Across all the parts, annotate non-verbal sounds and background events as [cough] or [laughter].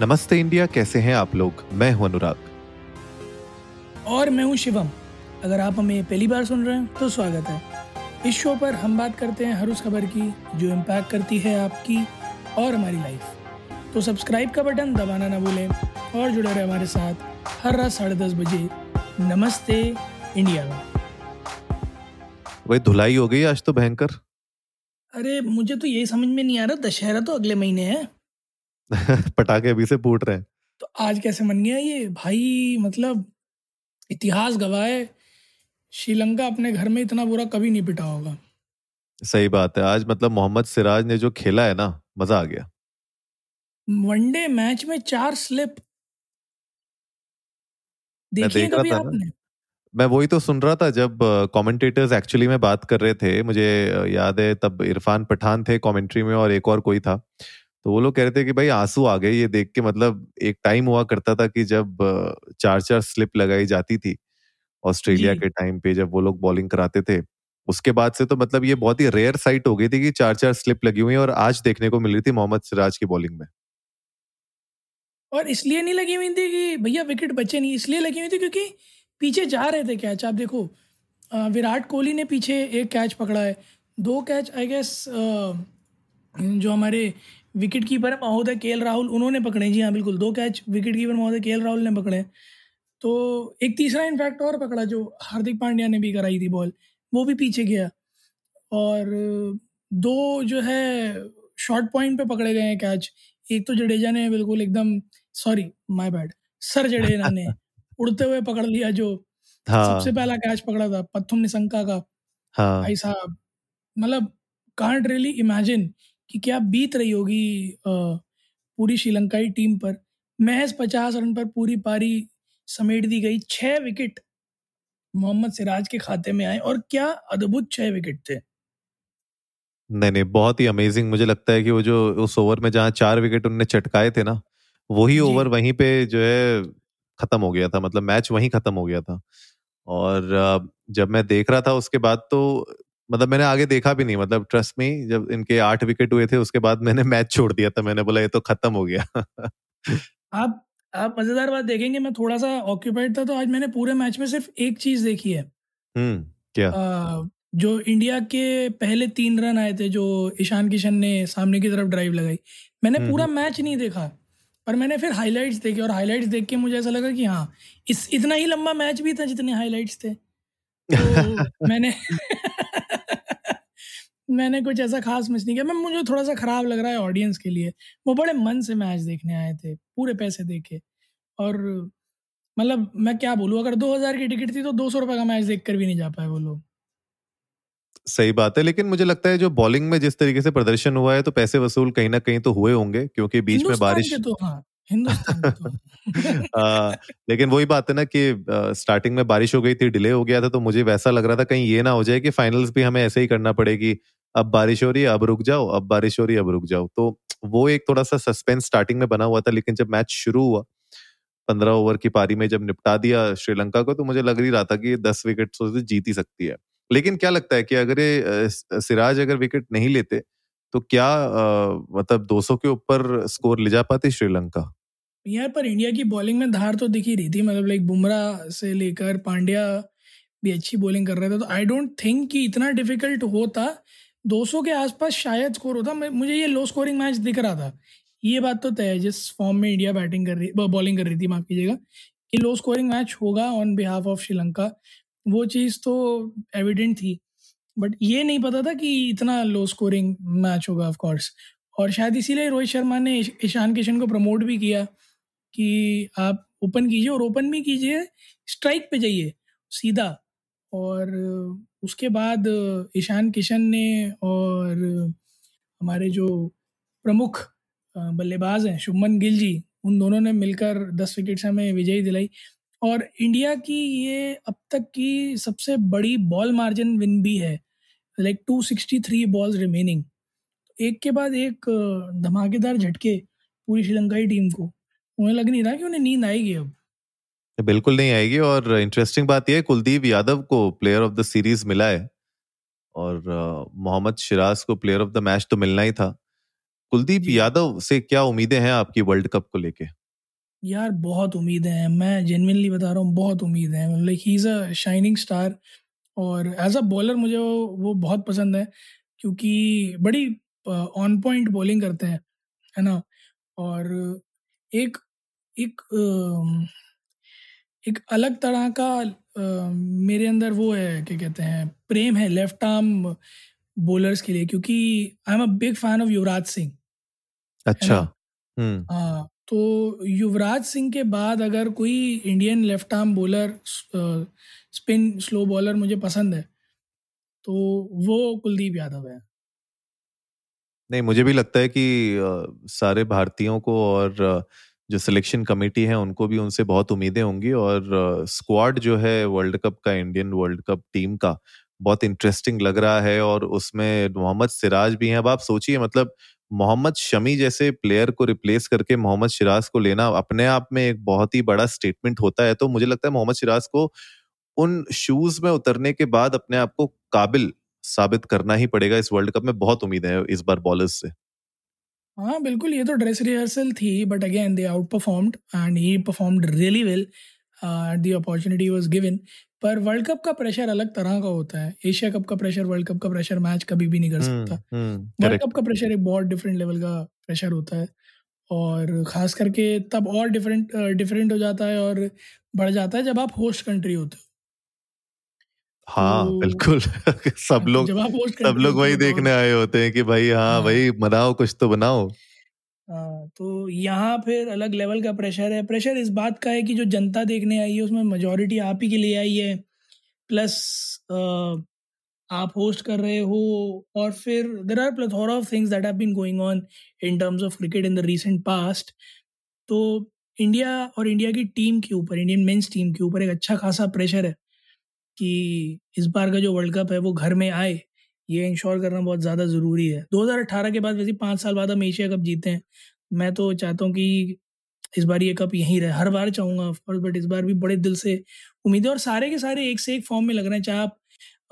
नमस्ते इंडिया कैसे हैं आप लोग? मैं हूँ अनुराग। और मैं हूँ शिवम। अगर आप हमें पहली बार सुन रहे हैं तो स्वागत है। इस शो पर हम बात करते हैं हर उस खबर की जो इम्पैक्ट करती है आपकी और हमारी लाइफ तो सब्सक्राइब का बटन दबाना ना भूलें और जुड़े रहे हमारे साथ हर रात साढ़े दस बजे नमस्ते इंडिया। में वही धुलाई हो गई आज तो भयंकर। अरे मुझे तो यही समझ में नहीं आ रहा दशहरा तो अगले महीने है। [laughs] पटाखे अभी से फूट रहे हैं। तो आज कैसे मन गया ये? भाई मतलब इतिहास गवाए श्रीलंका अपने घर में इतना बुरा कभी नहीं पिटा होगा। सही बात है। आज मतलब मोहम्मद सिराज ने जो खेला है ना मज़ा आ गया। वनडे मैच में चार स्लिप देखिए देख रहा कभी था आपने? मैं वही तो सुन रहा था जब कमेंटेटर्स एक्चुअली में बात कर रहे थे। मुझे याद है तब इरफान पठान थे कमेंट्री में और एक और कोई था। तो वो लोग कह रहे थे कि भाई आँसू आ गए ये देख के मतलब एक टाइम हुआ करता था कि जब चार चार स्लिप लगाई जाती थी ऑस्ट्रेलिया के टाइम पे जब वो लोग बॉलिंग कराते थे उसके बाद से तो मतलब ये बहुत ही रेयर साइट हो गई थी कि चार चार स्लिप लगी हुई और आज देखने को मिल रही थी मोहम्मद सिराज की बॉलिंग में। और इसलिए नहीं लगी हुई थी कि भैया विकेट बचे नहीं इसलिए लगी हुई थी क्योंकि पीछे जा रहे थे कैच आप देखो विराट कोहली ने पीछे एक कैच पकड़ा है दो कैच आई गेस जो हमारे विकेट कीपर है महोदय के राहुल उन्होंने पकड़े। जी हाँ बिल्कुल दो कैच विकेट कीपर महोदय के राहुल ने पकड़े। तो एक तीसरा इनफैक्ट और पकड़ा जो हार्दिक पांड्या ने भी कराई थी बॉल वो भी पीछे गया। और दो जो है शॉर्ट पॉइंट पे पकड़े गए हैं कैच एक तो जडेजा ने बिल्कुल एकदम sorry my bad sir Jadeja ने [laughs] उड़ते हुए पकड़ लिया जो हाँ। सबसे पहला कैच पकड़ा था पत्थुम निशंका का। हाँ। भाई साहब मतलब कांट रियली इमेजिन कि क्या बीत रही होगी पूरी श्रीलंकाई टीम पर? महज पचास रन पर पूरी पारी समेट दी गई छह विकेट मोहम्मद सिराज के खाते में आए और क्या अद्भुत छह विकेट थे। नहीं नहीं बहुत ही अमेजिंग मुझे लगता है कि वो जो उस ओवर में जहाँ चार विकेट उनने चटकाए थे ना वही ओवर वहीं पे जो है खत्म हो गया था मतलब मैच वहीं खत्म हो गया था। और जब मैं देख रहा था उसके बाद तो मतलब मैंने आगे देखा भी नहीं मतलब ट्रस्ट में जब इनके आठ विकेट हुए थे उसके बाद मैंने मैच छोड़ दिया था मैंने बोला ये तो खत्म हो गया। आप आप मज़ेदार बात देखेंगे मैं थोड़ा सा ऑक्यूपाइड था तो आज मैंने पूरे मैच में सिर्फ़ एक चीज़ देखी है। हम्म क्या? अ, जो इंडिया के पहले तीन रन आए थे जो ईशान किशन ने सामने की तरफ़ ड्राइव लगाई। मैंने हम्म, पूरा मैच नहीं देखा पर मैंने फिर हाइलाइट्स देखे और हाइलाइट्स देख के मुझे ऐसा लगा कि हाँ इस इतना ही लंबा मैच भी था जितने हाइलाइट्स थे। तो [laughs] मैंने [laughs] मैंने कुछ ऐसा खास मिस नहीं किया। मैं मुझे थोड़ा सा खराब लग रहा है ऑडियंस के लिए। वो बड़े मन से मैच देखने आए थे पूरे पैसे देके। और मतलब मैं क्या बोलूँ अगर 2000 की टिकट थी तो दो सौ रुपये का मैच देख कर भी नहीं जा पाए वो लोग। सही बात है लेकिन मुझे लगता है जो बॉलिंग में जिस तरीके से प्रदर्शन हुआ है तो पैसे वसूल कहीं ना कहीं तो हुए होंगे क्योंकि बीच में बारिश तो हाँ। के [laughs] आ, लेकिन वही बात है ना कि स्टार्टिंग में बारिश हो गई थी डिले हो गया था तो मुझे वैसा लग रहा था कहीं ये ना हो जाए कि फाइनल्स भी हमें ऐसे ही करना पड़ेगी। अब बारिश हो रही है अब रुक जाओ अब बारिश हो रही है अब रुक जाओ। तो वो एक थोड़ा सा सस्पेंस स्टार्टिंग में बना हुआ था लेकिन जब मैच शुरू हुआ पंद्रह ओवर की पारी में जब निपटा दिया श्रीलंका को तो मुझे लग ही रहा था कि दस विकेट से जीत ही सकती है। लेकिन क्या लगता है कि अगर ये सिराज अगर विकेट नहीं लेते तो क्या अ, मतलब 200 के ऊपर स्कोर ले जा पाती श्रीलंका? यार पर इंडिया की बॉलिंग में धार तो दिख रही थी मतलब लाइक बुमराह से लेकर पांड्या भी अच्छी बॉलिंग कर रहे थे तो आई डोंट थिंक कि इतना डिफ़िकल्ट होता। 200 के आसपास शायद स्कोर होता मुझे ये लो स्कोरिंग मैच दिख रहा था। ये बात तो तय है जिस फॉर्म में इंडिया बैटिंग कर रही बॉलिंग कर रही थी माफ़ कीजिएगा कि लो स्कोरिंग मैच होगा ऑन बिहाफ ऑफ़ श्रीलंका। वो चीज़ तो एविडेंट थी। बट ये नहीं पता था कि इतना लो स्कोरिंग मैच होगा ऑफ़ कोर्स और शायद इसीलिए रोहित शर्मा ने ईश- ईशान किशन को प्रमोट भी किया कि आप ओपन कीजिए और ओपन भी कीजिए स्ट्राइक पे जाइए, सीधा। और उसके बाद ईशान किशन ने और हमारे जो प्रमुख बल्लेबाज हैं, शुभमन गिल जी, उन दोनों ने मिलकर दस विकेट से हमें विजयी दिलाई। और इंडिया की ये अब तक की सबसे बड़ी बॉल मार्जिन विन भी है लाइक 263 बॉल्स रिमेनिंग एक के बाद एक धमाकेदार झटके पूरी श्रीलंकाई टीम को उन्हें लग नहीं रहा कि उन्हें नींद आएगी अब। बिल्कुल नहीं आएगी और इंटरेस्टिंग बात यह है कुलदीप यादव को प्लेयर ऑफ़ द सीरीज़ मिला है और मोहम्मद शिराज को प्लेयर ऑफ़ द मैच तो मिलना ही था। कुलदीप यादव से क्या उम्मीदें हैं आपकी वर्ल्ड कप को लेके? यार बहुत उम्मीदें हैं। मैं जेनविनली बता रहा हूँ बहुत उम्मीद है। Like he is a shining star और एज अ बॉलर मुझे वो, वो बहुत पसंद है क्योंकि बड़ी ऑन पॉइंट बॉलिंग करते हैं है ना? और एक एक एक अलग तरह का मेरे अंदर वो है क्या कहते हैं प्रेम है लेफ़्ट आर्म बॉलर्स के लिए क्योंकि I am a big fan of Yuvraj Singh अच्छा। हम्म। हाँ तो युवराज सिंह के बाद अगर कोई Indian left arm bowler spin slow bowler मुझे पसंद है तो वो कुलदीप यादव है। नहीं, मुझे भी लगता है कि सारे भारतीयों को और जो सिलेक्शन कमेटी है, उनको भी उनसे बहुत उम्मीदें होंगी और स्क्वाड जो है वर्ल्ड कप का इंडियन वर्ल्ड कप टीम का बहुत इंटरेस्टिंग लग रहा है और उसमें मोहम्मद सिराज भी हैं। अब आप सोचिए मतलब मोहम्मद शमी जैसे प्लेयर को रिप्लेस करके मोहम्मद सिराज को लेना अपने आप में एक बहुत ही बड़ा स्टेटमेंट होता है। तो मुझे लगता है मोहम्मद सिराज को उन शूज़ में उतरने के बाद अपने आप को काबिल साबित करना ही पड़ेगा इस वर्ल्ड कप में। बहुत उम्मीद है इस बार बॉलर्स से। हाँ बिल्कुल, ये तो ड्रेस रिहर्सल थी but again they outperformed and he performed really well the opportunity was given पर वर्ल्ड कप का प्रेशर अलग तरह का होता है। एशिया कप का प्रेशर वर्ल्ड कप का प्रेशर मैच कभी भी नहीं कर हम्म, सकता। वर्ल्ड कप का प्रेशर एक बहुत डिफरेंट लेवल का प्रेशर होता है और ख़ास करके तब और डिफरेंट डिफरेंट हो जाता है और बढ़ जाता है जब आप होस्ट कंट्री होते हो। हाँ तो, बिल्कुल। [laughs] सब [laughs] लोग सब लोग वही देखने आए होते हैं कि भाई हाँ, हाँ। भाई बनाओ कुछ तो बनाओ। हाँ तो यहाँ फिर अलग लेवल का प्रेशर है। प्रेशर इस बात का है कि जो जनता देखने आई है, उसमें मेजोरिटी आप ही के लिए आई है। प्लस आप होस्ट कर रहे हो और फिर there are plethora of things that have been going on in terms of cricket in the recent past तो इंडिया और इंडिया की टीम के ऊपर इंडियन मेंस टीम के ऊपर एक अच्छा खासा प्रेशर है कि इस बार का जो वर्ल्ड कप है, वो घर में आए। ये इंश्योर करना बहुत ज़्यादा ज़रूरी है। 2018 के बाद वैसे पाँच साल बाद हम एशिया कप जीते हैं। मैं तो चाहता हूँ कि इस बार ये कप यहीं रहे। हर बार चाहूँगा ऑफकोर्स बट इस बार भी बड़े दिल से उम्मीद है और सारे के सारे एक से एक फॉर्म में लग रहे हैं। चाहे आप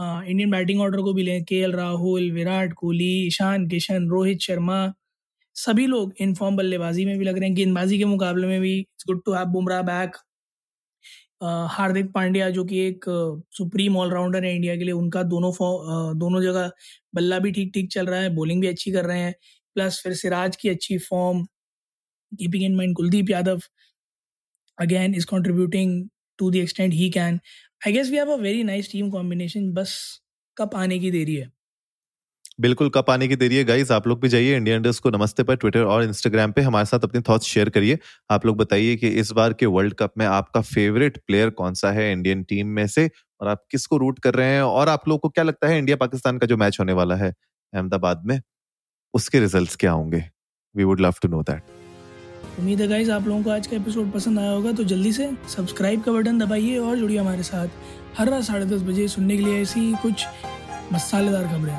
इंडियन बैटिंग ऑर्डर को भी लें के राहुल विराट कोहली ईशान किशन, रोहित शर्मा, सभी लोग इन फॉर्म बल्लेबाजी में भी लग रहे हैं। गेंदबाजी के मुकाबले में भी it's good to have Bumrah back Hardik Pandya, जो कि एक सुप्रीम ऑलराउंडर है इंडिया के लिए, उनका दोनों दोनों जगह बल्ला भी ठीक ठीक चल रहा है, बॉलिंग भी अच्छी कर रहे हैं, प्लस फिर सिराज की अच्छी form, keeping in mind Kuldeep Yadav, again is contributing to the extent he can. I guess we have a very nice team combination, बस कप आने की देरी है। बिल्कुल कप आने की देरी है। गाइज़ आप लोग भी जाइए इंडिया इंडर्स को। नमस्ते पर ट्विटर और इंस्टाग्राम पे हमारे साथ अपने थॉट्स शेयर करिए। आप लोग बताइए कि इस बार के वर्ल्ड कप में आपका फेवरेट प्लेयर कौन सा है इंडियन टीम में से? और आप किसको रूट कर रहे हैं? और आप लोग को क्या लगता है इंडिया पाकिस्तान का जो मैच होने वाला है अहमदाबाद में? उसके रिज़ल्ट क्या होंगे? We would love to know that उम्मीद है गाइज़ आप लोगों को आज का एपिसोड पसंद आया होगा तो जल्दी से सब्सक्राइब का बटन दबाइए और जुड़िए हमारे साथ। हर रात साढ़े दस बजे सुनने के लिए ऐसी कुछ मसालेदार खबरें।